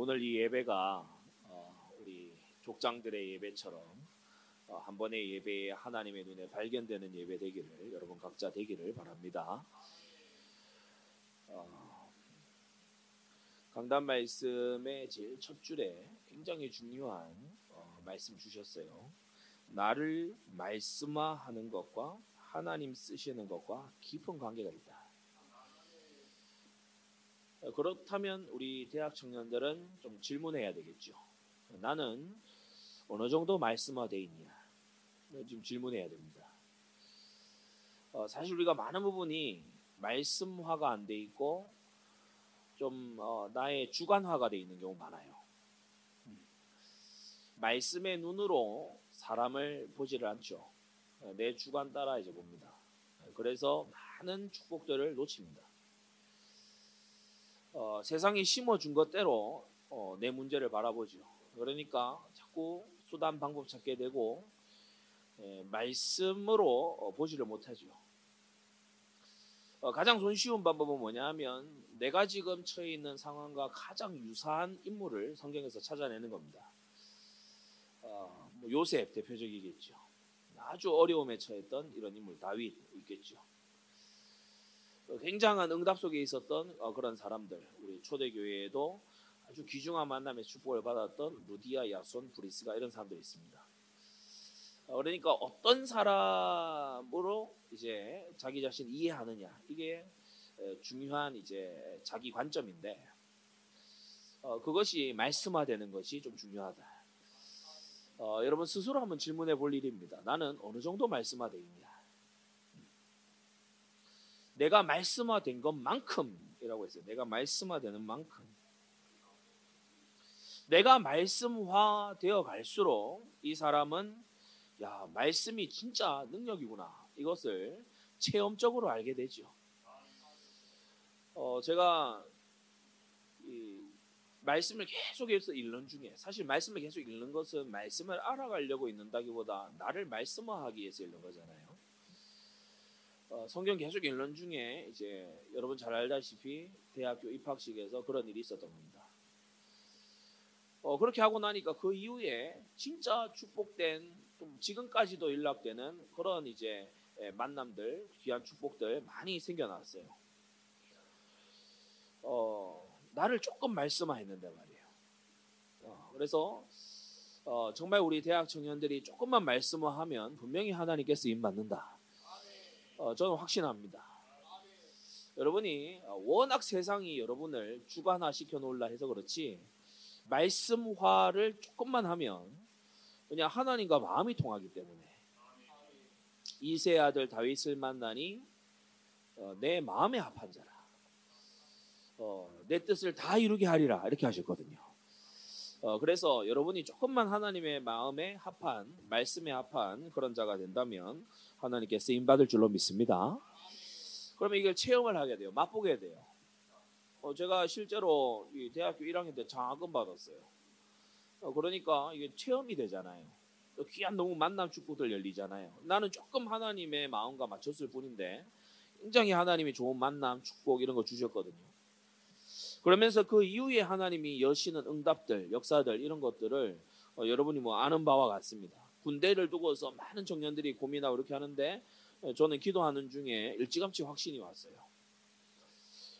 오늘 이 예배가 어, 우리 족장들의 예배처럼 어, 한 번의 예배에 하나님의 눈에 발견되는 예배 되기를 여러분 각자 되기를 바랍니다. 어, 강단 말씀의 제일 첫 줄에 굉장히 중요한 어, 말씀 주셨어요. 나를 말씀화하는 것과 하나님 쓰시는 것과 깊은 관계가 있다. 그렇다면 우리 대학 청년들은 좀 질문해야 되겠죠. 나는 어느 정도 말씀화돼 있냐? 지금 질문해야 됩니다. 어, 사실 우리가 많은 부분이 말씀화가 안 돼 있고 좀 어, 나의 주관화가 돼 있는 경우 많아요. 음. 말씀의 눈으로 사람을 보지를 않죠. 내 주관 따라 이제 봅니다. 그래서 많은 축복들을 놓칩니다. 어, 세상이 심어준 것대로 어, 내 문제를 바라보죠. 그러니까 자꾸 수단 방법 찾게 되고 예, 말씀으로 어, 보지를 못하죠. 어, 가장 손쉬운 방법은 뭐냐면 내가 지금 처해 있는 상황과 가장 유사한 인물을 성경에서 찾아내는 겁니다. 어, 뭐 요셉 대표적이겠죠. 아주 어려움에 처했던 이런 인물 다윗 있겠죠. 굉장한 응답 속에 있었던 어, 그런 사람들 우리 초대교회에도 아주 귀중한 만남의 축복을 받았던 루디아, 야손, 브리스가 이런 사람들이 있습니다. 어, 그러니까 어떤 사람으로 이제 자기 자신 이해하느냐 이게 중요한 이제 자기 관점인데 어, 그것이 말씀화되는 것이 좀 중요하다. 어, 여러분 스스로 한번 질문해 볼 일입니다. 나는 어느 정도 말씀화되어 있냐? 내가 말씀화된 것만큼이라고 했어요. 내가 말씀화되는 만큼. 내가 말씀화되어 갈수록 이 사람은 야 말씀이 진짜 능력이구나 이것을 체험적으로 알게 되죠. 어, 제가 이 말씀을 계속해서 읽는 중에 사실 말씀을 계속 읽는 것은 말씀을 알아가려고 읽는다기보다 나를 말씀화하기 위해서 읽는 거잖아요. 어, 성경 계속 읽는 중에 이제 여러분 잘 알다시피 대학교 입학식에서 그런 일이 있었던 겁니다. 어, 그렇게 하고 나니까 그 이후에 진짜 축복된 지금까지도 연락되는 그런 이제 예, 만남들 귀한 축복들 많이 생겨났어요. 어, 나를 조금 말씀화했는데 말이에요. 어, 그래서 어, 정말 우리 대학 청년들이 조금만 말씀화하면 분명히 하나님께 쓰임 받는다. 어, 저는 확신합니다. 여러분이 워낙 세상이 여러분을 주관화 시켜 놓으려 해서 그렇지 말씀화를 조금만 하면 그냥 하나님과 마음이 통하기 때문에 이세 아들 다윗을 만나니 어, 내 마음에 합한 자라 어, 내 뜻을 다 이루게 하리라 이렇게 하셨거든요. 어, 그래서 여러분이 조금만 하나님의 마음에 합한 말씀에 합한 그런 자가 된다면 하나님께 쓰임 받을 줄로 믿습니다. 그러면 이걸 체험을 하게 돼요. 맛보게 돼요. 어, 제가 실제로 대학교 1학년 때 장학금 받았어요. 어, 그러니까 이게 체험이 되잖아요. 귀한 너무 만남 축구들 열리잖아요. 나는 조금 하나님의 마음과 맞췄을 뿐인데 굉장히 하나님이 좋은 만남 축복 이런 거 주셨거든요. 그러면서 그 이후에 하나님이 여시는 응답들, 역사들 이런 것들을 어, 여러분이 뭐 아는 바와 같습니다. 군대를 두고서 많은 청년들이 고민하고 이렇게 하는데 어, 저는 기도하는 중에 일찌감치 확신이 왔어요.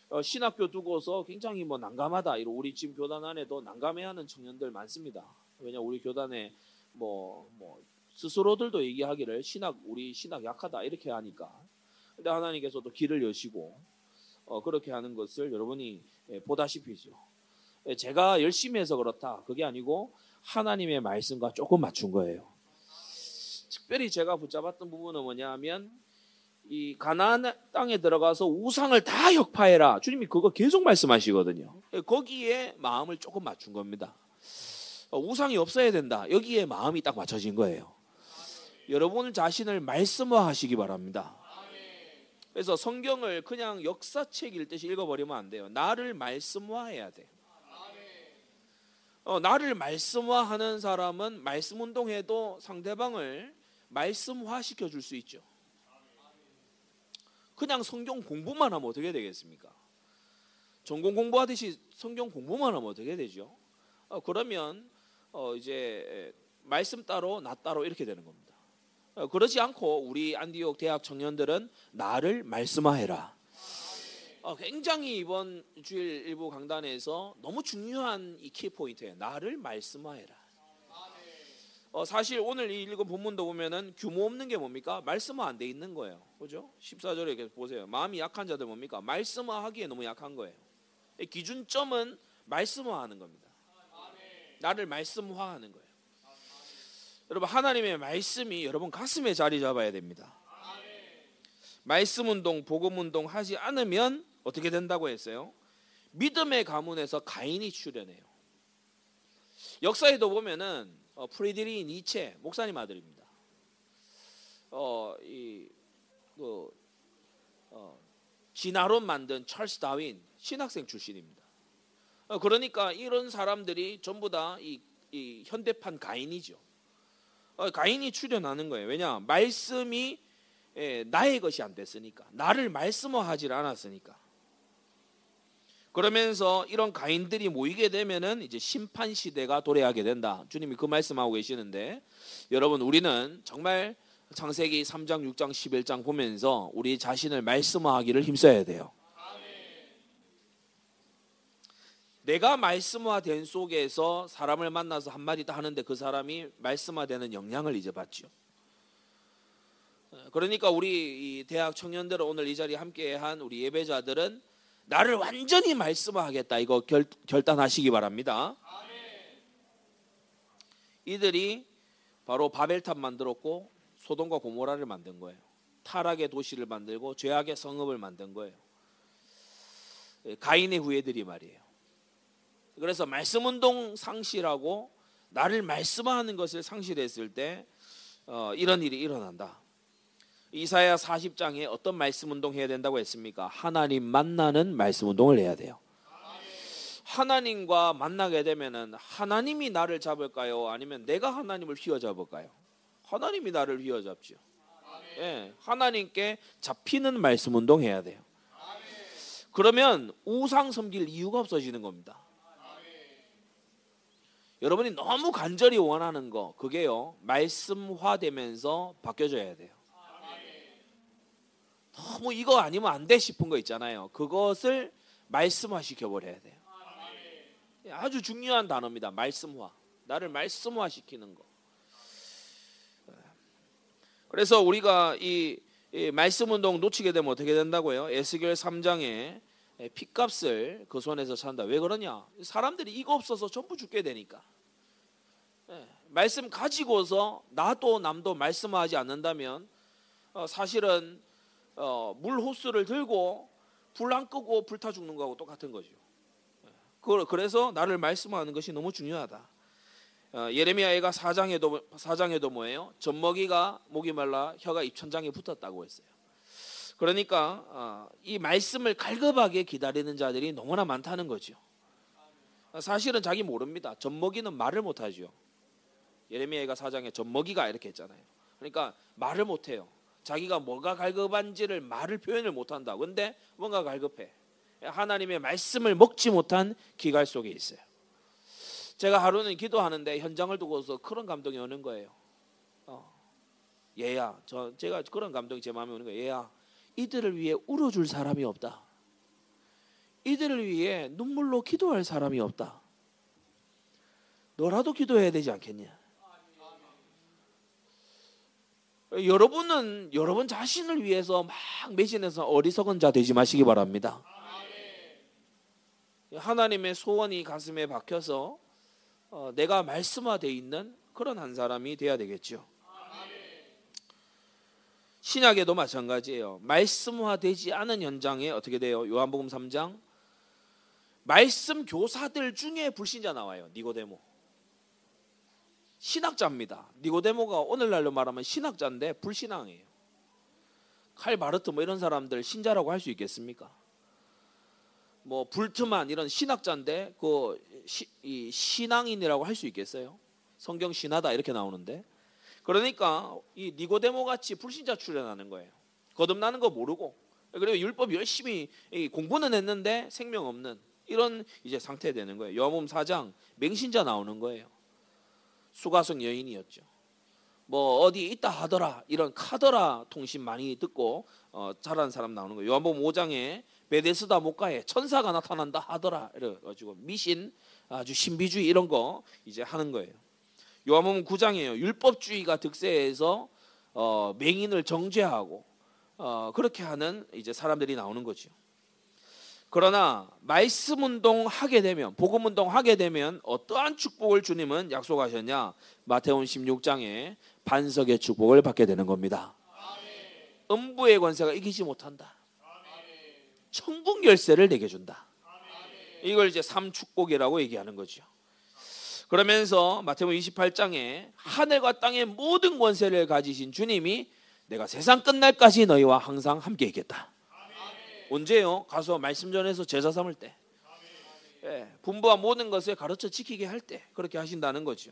어, 신학교 두고서 굉장히 뭐 난감하다. 이런 우리 지금 교단 안에도 난감해하는 청년들 많습니다. 왜냐 우리 교단에 뭐, 뭐 스스로들도 얘기하기를 신학 우리 신학 약하다 이렇게 하니까. 근데 하나님께서도 길을 여시고 어, 그렇게 하는 것을 여러분이 예, 보다시피죠. 예, 제가 열심히 해서 그렇다. 그게 아니고 하나님의 말씀과 조금 맞춘 거예요. 특별히 제가 붙잡았던 부분은 뭐냐면 이 가나안 땅에 들어가서 우상을 다 혁파해라. 주님이 그거 계속 말씀하시거든요. 거기에 마음을 조금 맞춘 겁니다. 어, 우상이 없어야 된다. 여기에 마음이 딱 맞춰진 거예요. 여러분 자신을 말씀화하시기 바랍니다. 그래서 성경을 그냥 역사책 읽듯이 읽어버리면 안 돼요. 나를 말씀화해야 돼. 어, 나를 말씀화하는 사람은 말씀 운동해도 상대방을 말씀화 시켜 줄 수 있죠. 그냥 성경 공부만 하면 어떻게 되겠습니까? 전공 공부하듯이 성경 공부만 하면 어떻게 되죠? 어, 그러면 어, 이제 말씀 따로 나 따로 이렇게 되는 겁니다. 어, 그러지 않고 우리 안디옥 대학 청년들은 나를 말씀하해라. 어, 굉장히 이번 주일 일부 강단에서 너무 중요한 이 키포인트예요. 나를 말씀하해라. 어, 사실 오늘 이 읽은 본문도 보면은 규모 없는 게 뭡니까? 말씀화 안 돼 있는 거예요. 그죠? 14절에 이렇게 보세요. 마음이 약한 자들 뭡니까? 말씀화 하기에 너무 약한 거예요. 이 기준점은 말씀화 하는 겁니다. 나를 말씀화 하는 거예요. 여러분 하나님의 말씀이 여러분 가슴에 자리 잡아야 됩니다. 말씀 운동, 복음 운동 하지 않으면 어떻게 된다고 했어요? 믿음의 가문에서 가인이 출현해요. 역사에도 보면은 어, 프리드리 니체 목사님 아들입니다. 어, 이, 그, 어, 진화론 만든 찰스 다윈 신학생 출신입니다. 어, 그러니까 이런 사람들이 전부 다이 이 현대판 가인이죠. 어, 가인이 출현하는 거예요. 왜냐 말씀이 예, 나의 것이 안 됐으니까 나를 말씀화하지 않았으니까. 그러면서 이런 가인들이 모이게 되면은 이제 심판 시대가 도래하게 된다. 주님이 그 말씀하고 계시는데 여러분 우리는 정말 창세기 3장, 6장, 11장 보면서 우리 자신을 말씀화하기를 힘써야 돼요. 내가 말씀화된 속에서 사람을 만나서 한마디 다 하는데 그 사람이 말씀화되는 영향을 이제 받죠. 그러니까 우리 대학 청년들 오늘 이 자리에 함께한 우리 예배자들은 나를 완전히 말씀하겠다 이거 결, 결단하시기 바랍니다. 이들이 바로 바벨탑 만들었고 소돔과 고모라를 만든 거예요. 타락의 도시를 만들고 죄악의 성읍을 만든 거예요. 예, 가인의 후예들이 말이에요. 그래서 말씀 운동 상실하고 나를 말씀하는 것을 상실했을 때 어, 이런 일이 일어난다. 이사야 40장에 어떤 말씀 운동 해야 된다고 했습니까? 하나님 만나는 말씀 운동을 해야 돼요. 하나님과 만나게 되면은 하나님이 나를 잡을까요? 아니면 내가 하나님을 휘어잡을까요? 하나님이 나를 휘어잡죠. 예, 하나님께 잡히는 말씀 운동 해야 돼요. 그러면 우상 섬길 이유가 없어지는 겁니다. 여러분이 너무 간절히 원하는 거 그게요 말씀화되면서 바뀌어져야 돼요. 너무 이거 아니면 안 돼 싶은 거 있잖아요. 그것을 말씀화 시켜 버려야 돼요. 아주 중요한 단어입니다. 말씀화. 나를 말씀화 시키는 거. 그래서 우리가 이, 이 말씀 운동 놓치게 되면 어떻게 된다고요? 에스겔 3장에 핏값을 그 손에서 산다. 왜 그러냐? 사람들이 이거 없어서 전부 죽게 되니까. 말씀 가지고서 나도 남도 말씀하지 않는다면 어, 사실은 어, 물 호스를 들고 불 안 끄고 불타 죽는 거하고 똑같은 거죠. 그래서 나를 말씀하는 것이 너무 중요하다. 어, 예레미야가 사장에도 사장에도 뭐예요? 젖먹이가 목이 말라 혀가 입천장에 붙었다고 했어요. 그러니까 어, 이 말씀을 갈급하게 기다리는 자들이 너무나 많다는 거죠. 사실은 자기 모릅니다. 젖먹이는 말을 못하죠. 예레미야가 사장에 젖먹이가 이렇게 했잖아요. 그러니까 말을 못해요. 자기가 뭐가 갈급한지를 말을 표현을 못한다. 근데 뭔가 갈급해. 하나님의 말씀을 먹지 못한 기갈 속에 있어요. 제가 하루는 기도하는데 현장을 두고서 그런 감동이 오는 거예요. 어. 얘야, 저 제가 그런 감동이 제 마음에 오는 거예요. 얘야, 이들을 위해 울어줄 사람이 없다. 이들을 위해 눈물로 기도할 사람이 없다. 너라도 기도해야 되지 않겠냐? 여러분은 여러분 자신을 위해서 막 매진해서 어리석은 자 되지 마시기 바랍니다. 하나님의 소원이 가슴에 박혀서 어, 내가 말씀화되어 있는 그런 한 사람이 돼야 되겠죠. 신약에도 마찬가지예요. 말씀화되지 않은 현장에 어떻게 돼요? 요한복음 3장 말씀 교사들 중에 불신자 나와요. 니고데모. 신학자입니다. 니고데모가 오늘날로 말하면 신학자인데 불신앙이에요. 칼 바르트 뭐 이런 사람들 신자라고 할 수 있겠습니까? 뭐 불트만 이런 신학자인데 그 시, 신앙인이라고 할 수 있겠어요? 성경 신하다 이렇게 나오는데 그러니까 이 니고데모 같이 불신자 출연하는 거예요. 거듭나는 거 모르고 그리고 율법 열심히 공부는 했는데 생명 없는 이런 이제 상태 되는 거예요. 요한복음 4장 맹신자 나오는 거예요. 수가성 여인이었죠. 뭐 어디 있다 하더라 이런 카더라 통신 많이 듣고 어, 자란 사람 나오는 거예요. 요한복음 5장에 베데스다 목가에 천사가 나타난다 하더라 이래가지고 미신 아주 신비주의 이런 거 이제 하는 거예요. 요한복음 9장이에요. 율법주의가 득세해서 어, 맹인을 정죄하고 어, 그렇게 하는 이제 사람들이 나오는 거죠. 그러나 말씀 운동 하게 되면 복음 운동 하게 되면 어떠한 축복을 주님은 약속하셨냐? 마태온 16장에 반석의 축복을 받게 되는 겁니다. 음부의 권세가 이기지 못한다. 천국 열쇠를 내게 준다. 이걸 이제 삼축복이라고 얘기하는 거죠. 그러면서 마태복음 28장에 하늘과 땅의 모든 권세를 가지신 주님이 내가 세상 끝날까지 너희와 항상 함께 있겠다. 언제요? 가서 말씀 전해서 제자 삼을 때. 예, 분부와 모든 것을 가르쳐 지키게 할 때 그렇게 하신다는 거죠.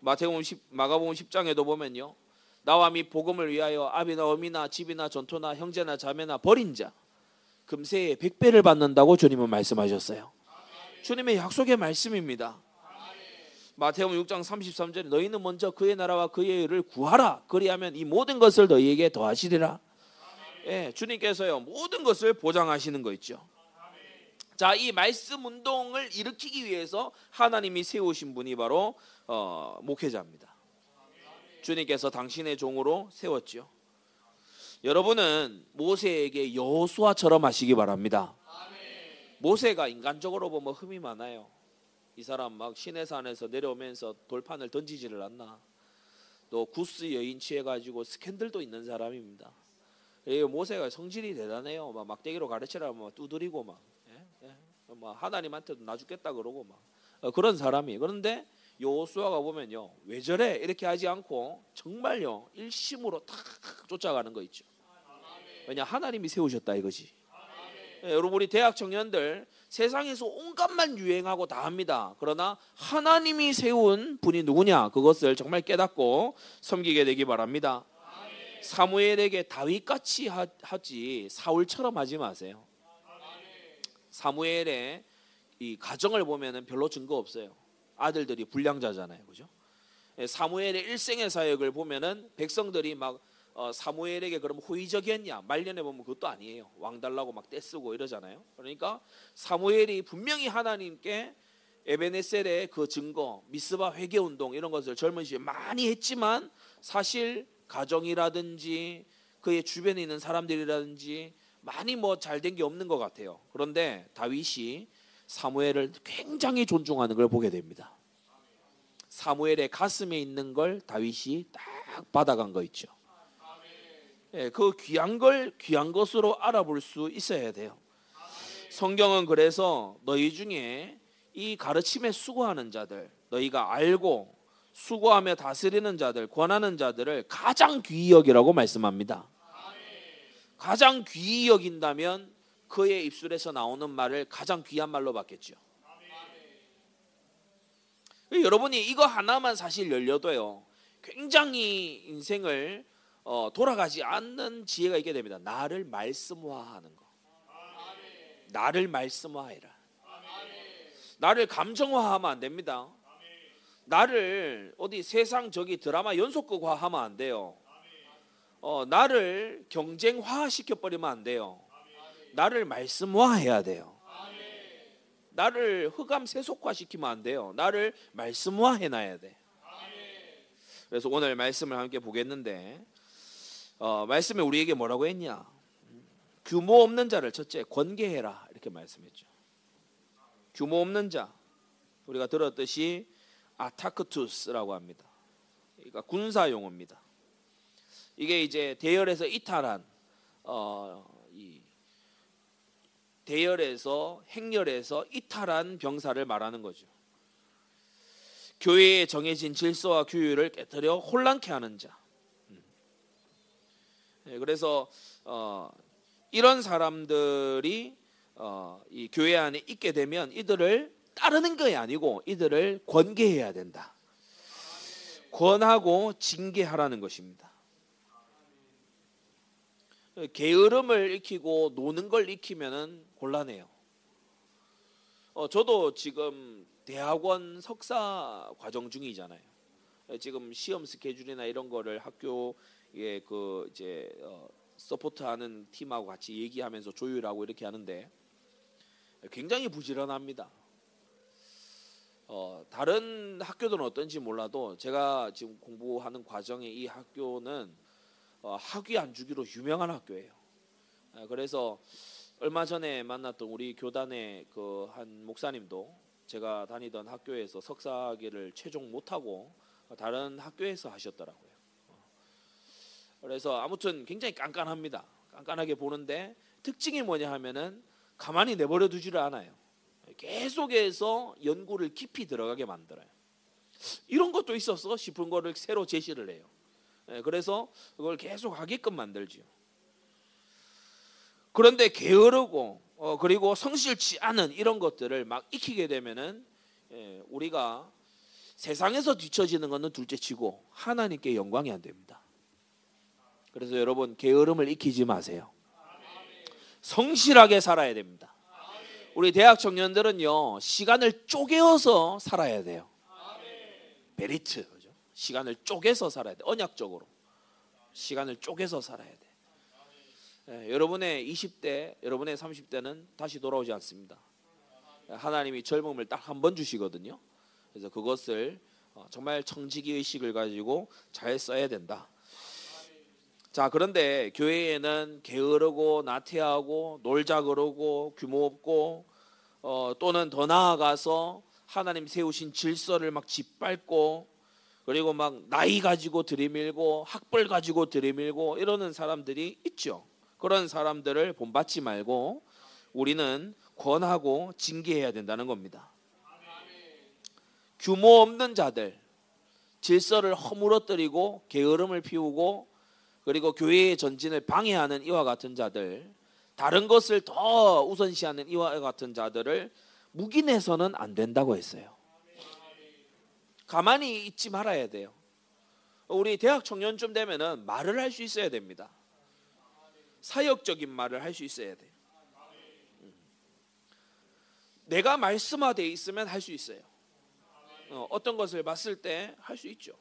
마태복음 10, 마가복음 10장에도 보면요. 나와 및 복음을 위하여 아비나 어미나 집이나 전토나 형제나 자매나 버린 자 금세에 백배를 받는다고 주님은 말씀하셨어요. 주님의 약속의 말씀입니다. 마태복음 6장 33절에 너희는 먼저 그의 나라와 그의 의를 구하라. 그리하면 이 모든 것을 너희에게 더하시리라. 예, 주님께서요 모든 것을 보장하시는 거 있죠. 자, 이 말씀 운동을 일으키기 위해서 하나님이 세우신 분이 바로 어, 목회자입니다. 주님께서 당신의 종으로 세웠죠. 여러분은 모세에게 여호수아처럼 하시기 바랍니다. 모세가 인간적으로 보면 흠이 많아요. 이 사람 막 시내산에서 내려오면서 돌판을 던지지를 않나. 또 구스 여인 취해가지고 스캔들도 있는 사람입니다. 모세가 성질이 대단해요. 막 막대기로 가르치라면 막 두드리고 막, 예? 예? 막 하나님한테도 나 죽겠다 그러고 막 어, 그런 사람이. 그런데 요수아가 보면요 왜 저래 이렇게 하지 않고 정말요 일심으로 탁 쫓아가는 거 있죠. 왜냐 하나님이 세우셨다 이거지. 예, 여러분 우리 대학 청년들 세상에서 온갖만 유행하고 다 합니다. 그러나 하나님이 세운 분이 누구냐 그것을 정말 깨닫고 섬기게 되기 바랍니다. 사무엘에게 다윗같이 하지 사울처럼 하지 마세요. 사무엘의 이 가정을 보면은 별로 증거 없어요. 아들들이 불량자잖아요, 그죠? 예, 사무엘의 일생의 사역을 보면은 백성들이 막 어, 사무엘에게 그럼 호의적이었냐? 말년에 보면 그것도 아니에요. 왕 달라고 막 떼쓰고 이러잖아요. 그러니까 사무엘이 분명히 하나님께 에베네셀의 그 증거, 미스바 회개 운동 이런 것을 젊은 시절에 많이 했지만 사실 가정이라든지 그의 주변에 있는 사람들이라든지 많이 뭐 잘 된 게 없는 것 같아요. 그런데 다윗이 사무엘을 굉장히 존중하는 걸 보게 됩니다. 사무엘의 가슴에 있는 걸 다윗이 딱 받아간 거 있죠. 예, 그 귀한 걸 귀한 것으로 알아볼 수 있어야 돼요. 성경은 그래서 너희 중에 이 가르침에 수고하는 자들, 너희가 알고 수고하며 다스리는 자들, 권하는 자들을 가장 귀히 여기라고 말씀합니다. 가장 귀히 여긴다면 그의 입술에서 나오는 말을 가장 귀한 말로 받겠죠. 여러분이 이거 하나만 사실 열려도요. 굉장히 인생을 어, 돌아가지 않는 지혜가 있게 됩니다. 나를 말씀화하는 거. 나를 말씀화해라. 나를 감정화하면 안 됩니다. 나를 어디 세상 저기 드라마 연속극화 하면 안 돼요. 어, 나를 경쟁화 시켜버리면 안 돼요. 나를 말씀화 해야 돼요. 나를 흑암 세속화 시키면 안 돼요. 나를 말씀화 해놔야 돼. 그래서 오늘 말씀을 함께 보겠는데 어, 말씀에 우리에게 뭐라고 했냐? 규모 없는 자를 첫째 권계해라 이렇게 말씀했죠. 규모 없는 자 우리가 들었듯이 아타크투스라고 합니다. 그러니까 군사 용어입니다. 이게 이제 대열에서 이탈한 어, 이 대열에서 행렬에서 이탈한 병사를 말하는 거죠. 교회에 정해진 질서와 규율을 깨뜨려 혼란케 하는 자. 예, 그래서 어, 이런 사람들이 어, 이 교회 안에 있게 되면 이들을 따르는 것이 아니고 이들을 권계해야 된다. 권하고 징계하라는 것입니다. 게으름을 익히고 노는 걸 익히면은 곤란해요. 어, 저도 지금 대학원 석사 과정 중이잖아요. 예, 지금 시험 스케줄이나 이런 거를 학교에 그 이제 어, 서포트하는 팀하고 같이 얘기하면서 조율하고 이렇게 하는데 굉장히 부지런합니다. 어, 다른 학교들은 어떤지 몰라도 제가 지금 공부하는 과정에 이 학교는 어, 학위 안 주기로 유명한 학교예요. 아, 그래서 얼마 전에 만났던 우리 교단의 그 한 목사님도 제가 다니던 학교에서 석사학위를 최종 못하고 다른 학교에서 하셨더라고요. 그래서 아무튼 굉장히 깐깐합니다. 깐깐하게 보는데 특징이 뭐냐 하면은 가만히 내버려 두지를 않아요. 계속해서 연구를 깊이 들어가게 만들어요. 이런 것도 있었어 싶은 거를 새로 제시를 해요. 예, 그래서 그걸 계속 하게끔 만들지요. 그런데 게으르고 어, 그리고 성실치 않은 이런 것들을 막 익히게 되면은 예, 우리가 세상에서 뒤처지는 것은 둘째치고 하나님께 영광이 안 됩니다. 그래서 여러분 게으름을 익히지 마세요. 성실하게 살아야 됩니다. 우리 대학 청년들은요 시간을 쪼개어서 살아야 돼요. 베리트 그죠? 시간을 쪼개서 살아야 돼. 언약적으로 시간을 쪼개서 살아야 돼. 예, 여러분의 20대, 여러분의 30대는 다시 돌아오지 않습니다. 하나님이 젊음을 딱 한 번 주시거든요. 그래서 그것을 어, 정말 청지기 의식을 가지고 잘 써야 된다. 자 그런데 교회에는 게으르고 나태하고 놀자 그러고 규모 없고 어, 또는 더 나아가서 하나님 세우신 질서를 막 짓밟고 그리고 막 나이 가지고 들이밀고 학벌 가지고 들이밀고 이러는 사람들이 있죠. 그런 사람들을 본받지 말고 우리는 권하고 징계해야 된다는 겁니다. 규모 없는 자들, 질서를 허물어뜨리고 게으름을 피우고 그리고 교회의 전진을 방해하는 이와 같은 자들, 다른 것을 더 우선시하는 이와 같은 자들을 묵인해서는 안 된다고 했어요. 가만히 있지 말아야 돼요. 우리 대학 청년쯤 되면은 말을 할 수 있어야 됩니다. 사역적인 말을 할 수 있어야 돼. 음. 내가 말씀화돼 있으면 할 수 있어요. 어, 떤 것을 봤을 때 할 수 있죠.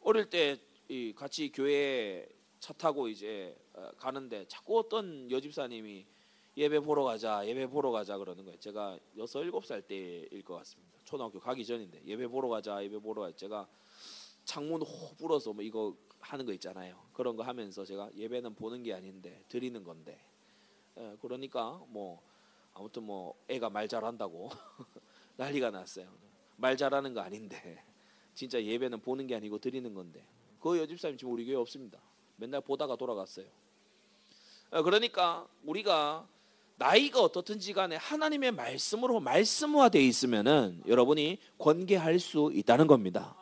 어릴 때 같이 교회 차 타고 이제 어, 가는데 자꾸 어떤 여집사님이 예배 보러 가자, 예배 보러 가자 그러는 거예요. 제가 여섯 일곱 살 때일 것 같습니다. 초등학교 가기 전인데 예배 보러 가자, 예배 보러 가. 제가 창문 호 불어서 뭐 이거 하는 거 있잖아요. 그런 거 하면서 제가 예배는 보는 게 아닌데 드리는 건데. 예, 그러니까 뭐 아무튼 뭐 애가 말 잘한다고 난리가 났어요. 말 잘하는 거 아닌데 진짜 예배는 보는 게 아니고 드리는 건데 그 여집사님 지금 우리 교회 없습니다. 맨날 보다가 돌아갔어요. 예, 그러니까 우리가 나이가 어떻든지 간에 하나님의 말씀으로 말씀화되어 있으면은 여러분이 권계할 수 있다는 겁니다.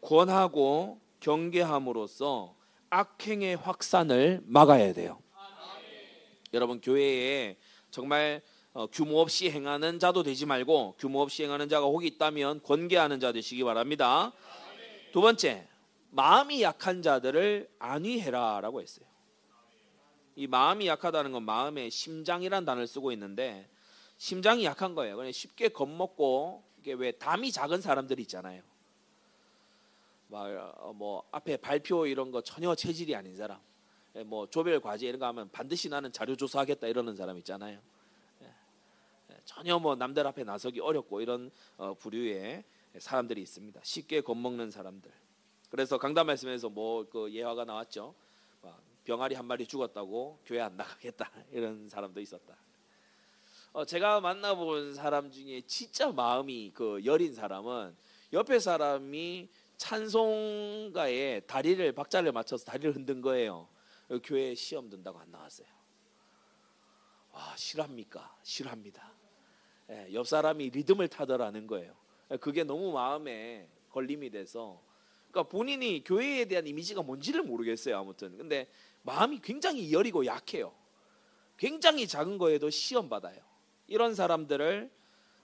권하고 경계함으로써 악행의 확산을 막아야 돼요. 여러분 교회에 정말 어, 규모 없이 행하는 자도 되지 말고 규모 없이 행하는 자가 혹 있다면 권계하는 자 되시기 바랍니다. 두 번째, 마음이 약한 자들을 안위해라라고 했어요. 이 마음이 약하다는 건 마음의 심장이란 단어를 쓰고 있는데 심장이 약한 거예요. 그냥 쉽게 겁먹고 이게 왜 담이 작은 사람들 있잖아요. 막 뭐 앞에 발표 이런 거 전혀 체질이 아닌 사람, 예, 뭐 조별 과제 이런 거 하면 반드시 나는 자료 조사하겠다 이러는 사람 있잖아요. 예, 예, 전혀 뭐 남들 앞에 나서기 어렵고 이런 어, 부류의 사람들이 있습니다. 쉽게 겁먹는 사람들. 그래서 강단 말씀에서 뭐 그 예화가 나왔죠. 병아리 한 마리 죽었다고 교회 안 나가겠다 이런 사람도 있었다. 어, 제가 만나본 사람 중에 진짜 마음이 그 여린 사람은 옆에 사람이 찬송가에 다리를 박자를 맞춰서 다리를 흔든 거예요. 교회 시험 든다고 안 나왔어요. 와 실합니까? 실합니다. 예, 옆 사람이 리듬을 타더라는 거예요. 그게 너무 마음에 걸림이 돼서 그러니까 본인이 교회에 대한 이미지가 뭔지를 모르겠어요. 아무튼 근데 마음이 굉장히 여리고 약해요. 굉장히 작은 거에도 시험 받아요. 이런 사람들을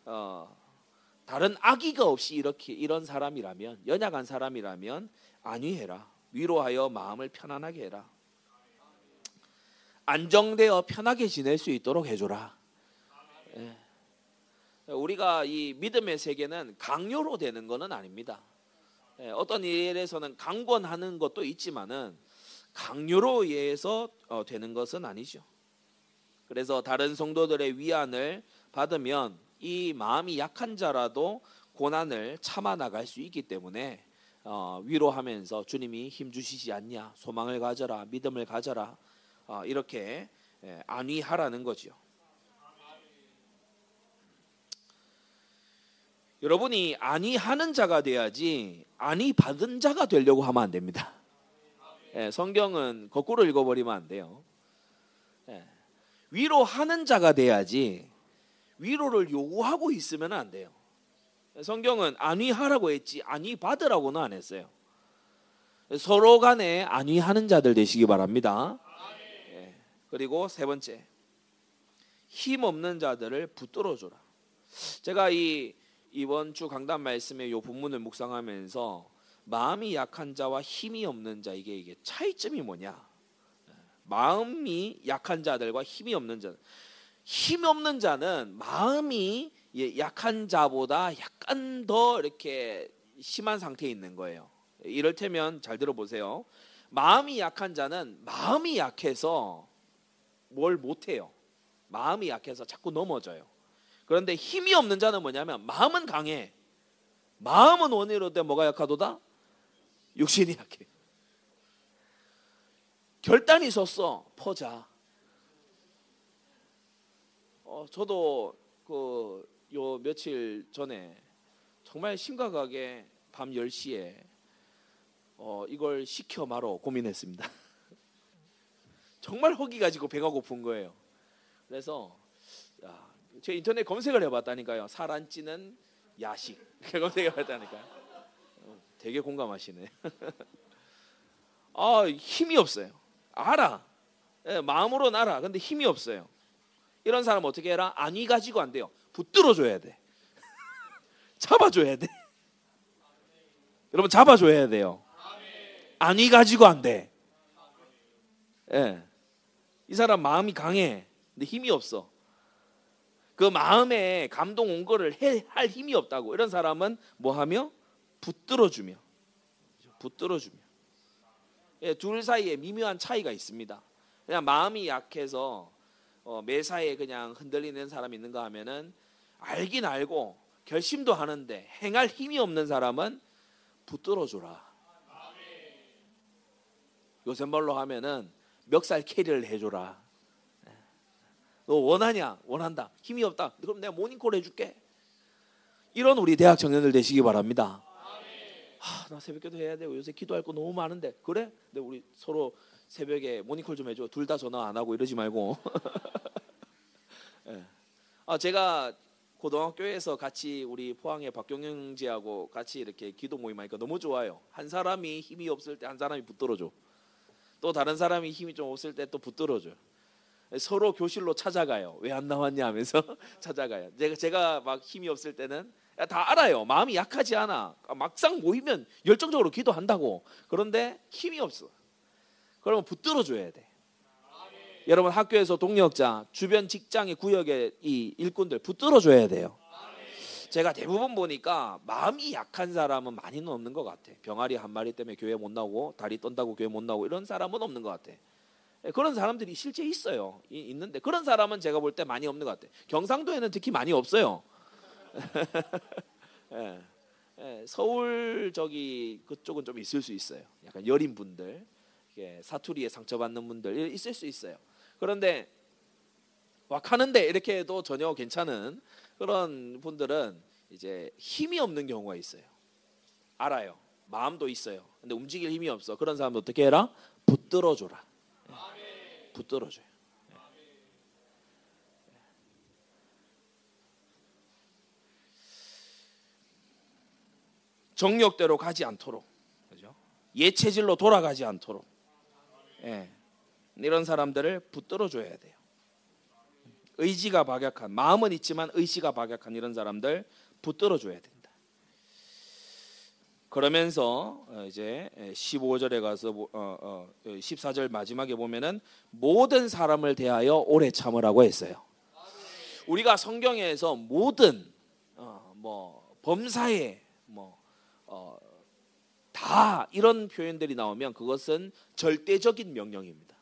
어, 다른 악의가 없이 이렇게 이런 사람이라면 연약한 사람이라면 안위해라. 위로하여 마음을 편안하게 해라. 안정되어 편하게 지낼 수 있도록 해줘라. 예. 우리가 이 믿음의 세계는 강요로 되는 것은 아닙니다. 예, 어떤 일에서는 강권하는 것도 있지만은 강요로 의해서 어, 되는 것은 아니죠. 그래서 다른 성도들의 위안을 받으면 이 마음이 약한 자라도 고난을 참아 나갈 수 있기 때문에 어, 위로하면서 주님이 힘 주시지 않냐 소망을 가져라 믿음을 가져라 어, 이렇게 예, 안위하라는 거죠. 여러분이 안위하는 자가 돼야지 안위 받은 자가 되려고 하면 안 됩니다. 예, 성경은 거꾸로 읽어버리면 안 돼요. 예, 위로하는 자가 돼야지 위로를 요구하고 있으면 안 돼요. 성경은 안위하라고 했지 안위 받으라고는 안 했어요. 서로 간에 안위하는 자들 되시기 바랍니다. 예, 그리고 세 번째 힘 없는 자들을 붙들어 줘라. 제가 이 이번 주 강단 말씀의 요 본문을 묵상하면서 마음이 약한 자와 힘이 없는 자 이게 이게 차이점이 뭐냐? 마음이 약한 자들과 힘이 없는 자. 힘이 없는 자는 마음이 약한 자보다 약간 더 이렇게 심한 상태에 있는 거예요. 이를테면 잘 들어보세요. 마음이 약한 자는 마음이 약해서 뭘 못해요. 마음이 약해서 자꾸 넘어져요. 그런데 힘이 없는 자는 뭐냐면 마음은 강해. 마음은 원의로 때 뭐가 약하도다? 육신이 약해. 결단이 섰어. 퍼자. 어, 저도 그 요 며칠 전에 정말 심각하게 밤 10시에 어, 이걸 시켜 말어 고민했습니다. 정말 허기 가지고 배가 고픈 거예요. 그래서 야, 제 인터넷 검색을 해봤다니까요. 살 안 찌는 야식 검색해봤다니까요. 어, 되게 공감하시네. 아 힘이 없어요. 알아. 네, 마음으로 알아. 근데 힘이 없어요. 이런 사람 어떻게 해라? 안위 가지고 안 돼요. 붙들어 줘야 돼. 잡아줘야 돼. 여러분 잡아줘야 돼요. 안위 가지고 안 돼. 예. 이 사람 마음이 강해. 근데 힘이 없어. 그 마음에 감동 온 거를 해, 할 힘이 없다고 이런 사람은 뭐 하며 붙들어 주며 붙들어 주며 예, 둘 사이에 미묘한 차이가 있습니다. 그냥 마음이 약해서 어, 매사에 그냥 흔들리는 사람이 있는가 하면은 알긴 알고 결심도 하는데 행할 힘이 없는 사람은 붙들어 줘라. 요새 말로 하면은 멱살 캐리를 해줘라. 너 원하냐? 원한다. 힘이 없다. 그럼 내가 모닝콜 해줄게. 이런 우리 대학 청년들 되시기 바랍니다. 하, 나 새벽기도 해야 되고 요새 기도할 거 너무 많은데 그래? 근데 우리 서로 새벽에 모닝콜 좀 해줘. 둘 다 전화 안 하고 이러지 말고. 네. 아 제가 고등학교에서 같이 우리 포항의 박경영지하고 같이 이렇게 기도 모임하니까 너무 좋아요. 한 사람이 힘이 없을 때 한 사람이 붙들어줘. 또 다른 사람이 힘이 좀 없을 때 또 붙들어줘. 서로 교실로 찾아가요. 왜 안 나왔냐 하면서 찾아가요. 제가 제가 막 힘이 없을 때는 다 알아요. 마음이 약하지 않아. 막상 모이면 열정적으로 기도한다고. 그런데 힘이 없어. 그러면 붙들어 줘야 돼. 여러분 학교에서 동력자, 주변 직장의 구역의 이 일꾼들 붙들어 줘야 돼요. 제가 대부분 보니까 마음이 약한 사람은 많이는 없는 것 같아. 병아리 한 마리 때문에 교회 못 나오고 다리 떤다고 교회 못 나오고 이런 사람은 없는 것 같아. 예, 그런 사람들이 실제 있어요. 있는데 그런 사람은 제가 볼 때 많이 없는 것 같아요. 경상도에는 특히 많이 없어요. 예, 예, 서울 저기 그쪽은 좀 있을 수 있어요. 약간 여린 분들, 사투리에 상처받는 분들 있을 수 있어요. 그런데 왁하는데 이렇게 해도 전혀 괜찮은 그런 분들은 이제 힘이 없는 경우가 있어요. 알아요. 마음도 있어요. 근데 움직일 힘이 없어. 그런 사람 어떻게 해라? 붙들어 줘라. 붙들어줘요. 정력대로 가지 않도록, 그죠? 예체질로 돌아가지 않도록, 예. 이런 사람들을 붙들어 줘야 돼요. 의지가 박약한 마음은 있지만 의지가 박약한 이런 사람들 붙들어 줘야 돼. 그러면서 어, 이제 15절에 가서 14절 어, 어, 마지막에 보면은 모든 사람을 대하여 오래 참으라고 했어요. 우리가 성경에서 모든 어, 뭐 범사에 뭐 어, 다 이런 표현들이 나오면 그것은 절대적인 명령입니다.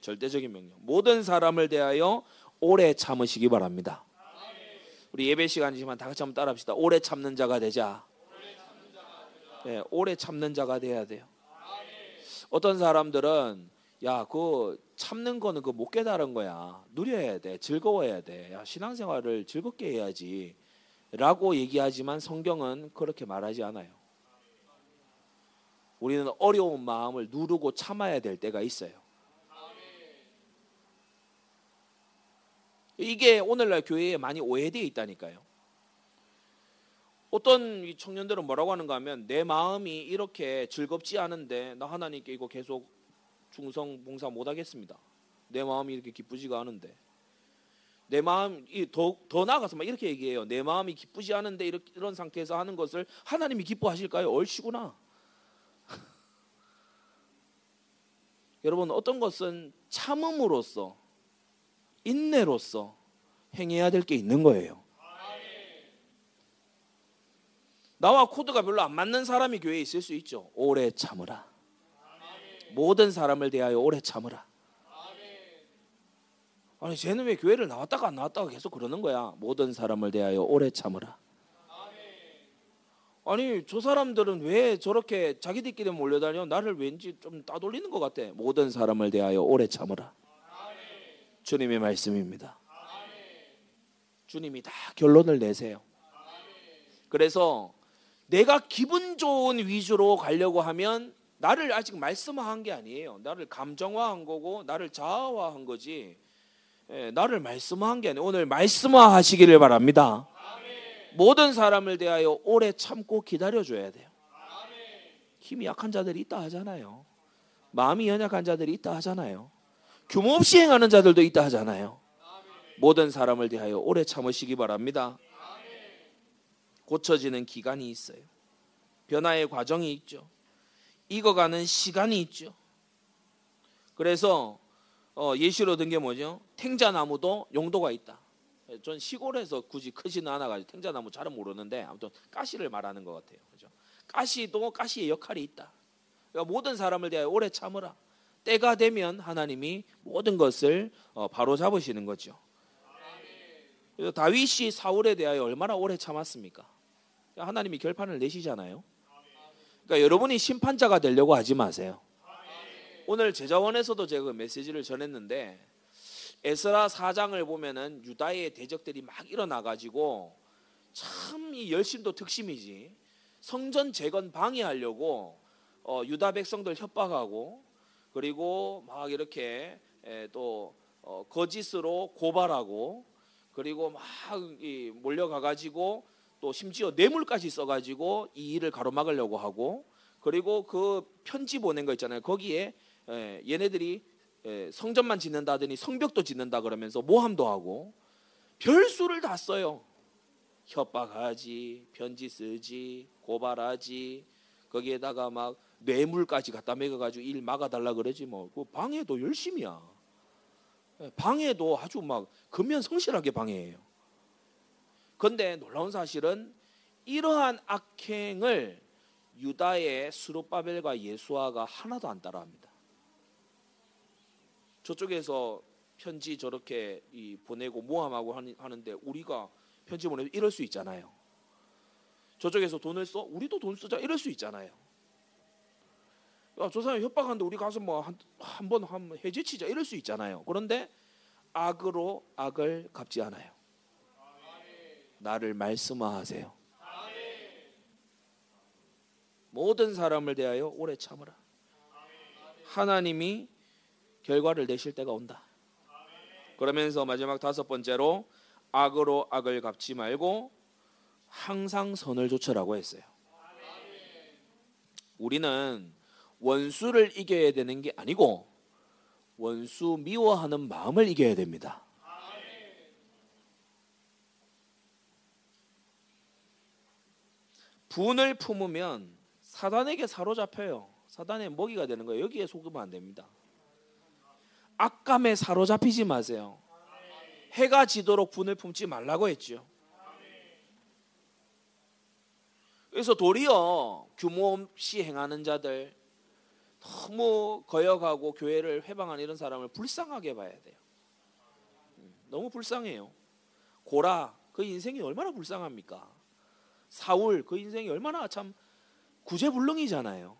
절대적인 명령. 모든 사람을 대하여 오래 참으시기 바랍니다. 우리 예배 시간이지만 다 같이 한번 따라합시다. 오래 참는 자가 되자. 네, 오래 참는 자가 돼야 돼요. 어떤 사람들은 야, 그 참는 거는 그 못 깨달은 거야. 누려야 돼. 즐거워야 돼. 야, 신앙생활을 즐겁게 해야지. 라고 얘기하지만 성경은 그렇게 말하지 않아요. 우리는 어려운 마음을 누르고 참아야 될 때가 있어요. 이게 오늘날 교회에 많이 오해되어 있다니까요. 어떤 청년들은 뭐라고 하는가 하면 내 마음이 이렇게 즐겁지 않은데 나 하나님께 이거 계속 충성 봉사 못 하겠습니다. 내 마음이 이렇게 기쁘지가 않은데 내 마음 이 더, 더 나아가서 막 이렇게 얘기해요. 내 마음이 기쁘지 않은데 이렇게, 이런 상태에서 하는 것을 하나님이 기뻐하실까요? 얼씨구나. 여러분 어떤 것은 참음으로써 인내로써 행해야 될 게 있는 거예요. 나와 코드가 별로 안 맞는 사람이 교회에 있을 수 있죠. 오래 참으라. 모든 사람을 대하여 오래 참으라. 아니 쟤는 왜 교회를 나왔다가 안 나왔다가 계속 그러는 거야. 모든 사람을 대하여 오래 참으라. 아니 저 사람들은 왜 저렇게 자기들끼리 몰려다녀? 나를 왠지 좀 따돌리는 것 같아. 모든 사람을 대하여 오래 참으라. 주님의 말씀입니다. 주님이 다 결론을 내세요. 그래서 내가 기분 좋은 위주로 가려고 하면 나를 아직 말씀화한 게 아니에요. 나를 감정화한 거고 나를 자아화한 거지. 예, 나를 말씀화한 게 아니에요. 오늘 말씀화하시기를 바랍니다. 모든 사람을 대하여 오래 참고 기다려줘야 돼요. 힘이 약한 자들이 있다 하잖아요. 마음이 연약한 자들이 있다 하잖아요. 규모 없이 행하는 자들도 있다 하잖아요. 모든 사람을 대하여 오래 참으시기 바랍니다. 고쳐지는 기간이 있어요. 변화의 과정이 있죠. 익어가는 시간이 있죠. 그래서 어, 예시로 든 게 뭐죠? 탱자나무도 용도가 있다. 전 시골에서 굳이 크지는 않아가지고 탱자나무 잘은 모르는데 아무튼 가시를 말하는 것 같아요. 그죠? 가시도 가시의 역할이 있다. 그러니까 모든 사람을 대하여 오래 참으라. 때가 되면 하나님이 모든 것을 어, 바로 잡으시는 거죠. 다윗이 사울에 대하여 얼마나 오래 참았습니까? 하나님이 결판을 내시잖아요. 그러니까 여러분이 심판자가 되려고 하지 마세요. 오늘 제자원에서도 제가 그 메시지를 전했는데 에스라 4장을 보면은 유다의 대적들이 막 일어나 가지고 참 이 열심도 특심이지. 성전 재건 방해하려고 어, 유다 백성들 협박하고 그리고 막 이렇게 에, 또 어, 거짓으로 고발하고 그리고 막 몰려가 가지고 또 심지어 뇌물까지 써 가지고 이 일을 가로막으려고 하고 그리고 그 편지 보낸 거 있잖아요. 거기에 얘네들이 성전만 짓는다더니 성벽도 짓는다 그러면서 모함도 하고 별수를 다 써요. 협박하지, 편지 쓰지, 고발하지, 거기에다가 막 뇌물까지 갖다 매겨 가지고 일 막아 달라 그러지 뭐. 그 방해도 열심이야. 방해도 아주 막 근면 성실하게 방해해요. 그런데 놀라운 사실은 이러한 악행을 유다의 수르바벨과 예수아가 하나도 안 따라합니다. 저쪽에서 편지 저렇게 보내고 모함하고 하는데 우리가 편지 보내면 이럴 수 있잖아요. 저쪽에서 돈을 써 우리도 돈 쓰자 이럴 수 있잖아요. 야, 저 사람 협박하는데 우리 가서 뭐 한번 한번 해제치자 이럴 수 있잖아요. 그런데 악으로 악을 갚지 않아요. 나를 말씀하세요. 모든 사람을 대하여 오래 참으라. 하나님이 결과를 내실 때가 온다. 그러면서 마지막 다섯 번째로 악으로 악을 갚지 말고 항상 선을 조처라고 했어요. 우리는 원수를 이겨야 되는 게 아니고 원수 미워하는 마음을 이겨야 됩니다. 분을 품으면 사단에게 사로잡혀요. 사단의 먹이가 되는 거예요. 여기에 속으면 안 됩니다. 악감에 사로잡히지 마세요. 해가 지도록 분을 품지 말라고 했죠. 그래서 도리어 규모 없이 행하는 자들 너무 거역하고 교회를 회방하는 이런 사람을 불쌍하게 봐야 돼요. 음, 너무 불쌍해요. 고라 그 인생이 얼마나 불쌍합니까? 사울 그 인생이 얼마나 참 구제불능이잖아요.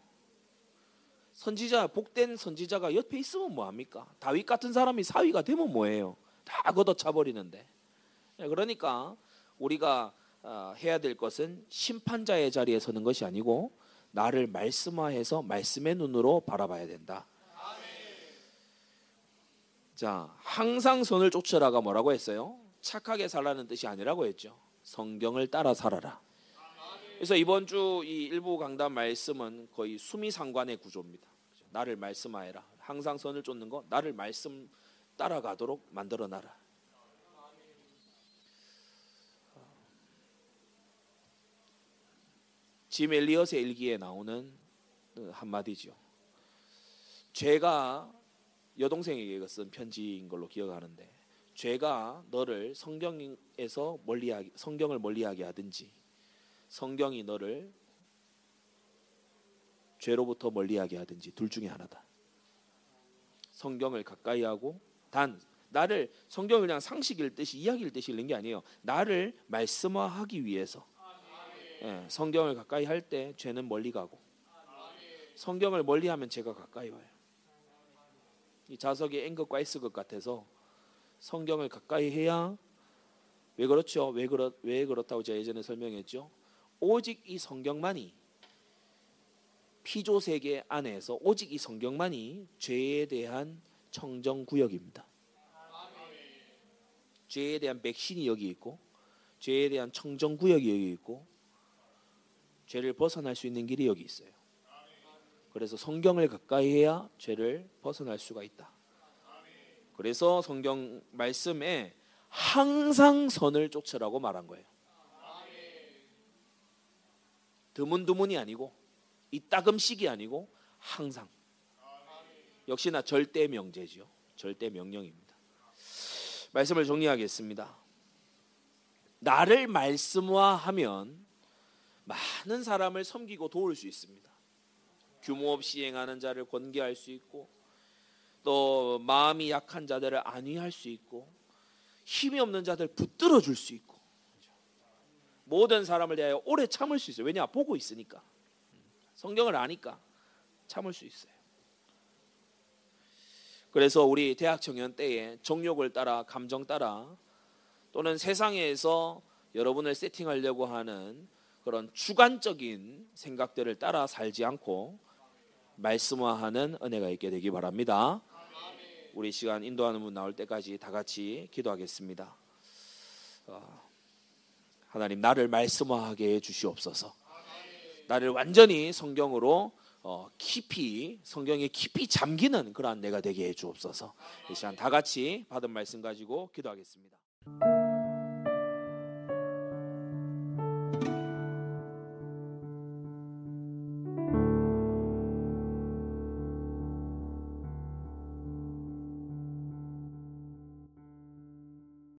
선지자 복된 선지자가 옆에 있으면 뭐 합니까? 다윗 같은 사람이 사위가 되면 뭐해요? 다 걷어차 버리는데. 예, 그러니까 우리가 어, 해야 될 것은 심판자의 자리에 서는 것이 아니고 나를 말씀화해서 말씀의 눈으로 바라봐야 된다. 자, 항상 선을 쫓으라가 뭐라고 했어요? 착하게 살라는 뜻이 아니라고 했죠. 성경을 따라 살아라. 그래서 이번 주 이 일부 강단 말씀은 거의 수미상관의 구조입니다. 나를 말씀하여라. 항상 선을 쫓는 거 나를 말씀 따라가도록 만들어 놔라. 짐 엘리엇의 일기에 나오는 한마디죠. 죄가 여동생에게 쓴 편지인 걸로 기억하는데 죄가 너를 성경에서 멀리하게 성경을 멀리하게 하든지 성경이 너를 죄로부터 멀리하게 하든지 둘 중에 하나다. 성경을 가까이 하고 단 나를 성경을 그냥 상식 읽듯이 이야기 읽듯이 읽는 게 아니에요. 나를 말씀화하기 위해서 예, 성경을 가까이 할 때 죄는 멀리 가고 성경을 멀리하면 죄가 가까이 와요. 이 자석이 N것과 S것 같아서 성경을 가까이 해야 왜 그렇죠? 왜 그렇 왜 그렇다고 제가 예전에 설명했죠? 오직 이 성경만이 피조 세계 안에서 오직 이 성경만이 죄에 대한 청정 구역입니다. 죄에 대한 백신이 여기 있고 죄에 대한 청정 구역이 여기 있고 죄를 벗어날 수 있는 길이 여기 있어요. 그래서 성경을 가까이 해야 죄를 벗어날 수가 있다. 그래서 성경 말씀에 항상 선을 쫓으라고 말한 거예요. 드문드문이 아니고 이따금씩이 아니고 항상. 역시나 절대 명제지요. 절대 명령입니다. 말씀을 정리하겠습니다. 나를 말씀화하면 많은 사람을 섬기고 도울 수 있습니다. 규모 없이 행하는 자를 권계할 수 있고 또 마음이 약한 자들을 안위할 수 있고 힘이 없는 자들 붙들어 줄 수 있고 모든 사람을 대하여 오래 참을 수 있어요. 왜냐 보고 있으니까 성경을 아니까 참을 수 있어요. 그래서 우리 대학 청년 때에 정욕을 따라 감정 따라 또는 세상에서 여러분을 세팅하려고 하는 그런 주관적인 생각들을 따라 살지 않고 말씀화하는 은혜가 있게 되기 바랍니다. 우리 시간 인도하는 분 나올 때까지 다 같이 기도하겠습니다. 어, 하나님 나를 말씀화하게 해 주시옵소서. 나를 완전히 성경으로 어, 깊이 성경에 깊이 잠기는 그러한 내가 되게 해 주옵소서. 이 시간 다 같이 받은 말씀 가지고 기도하겠습니다.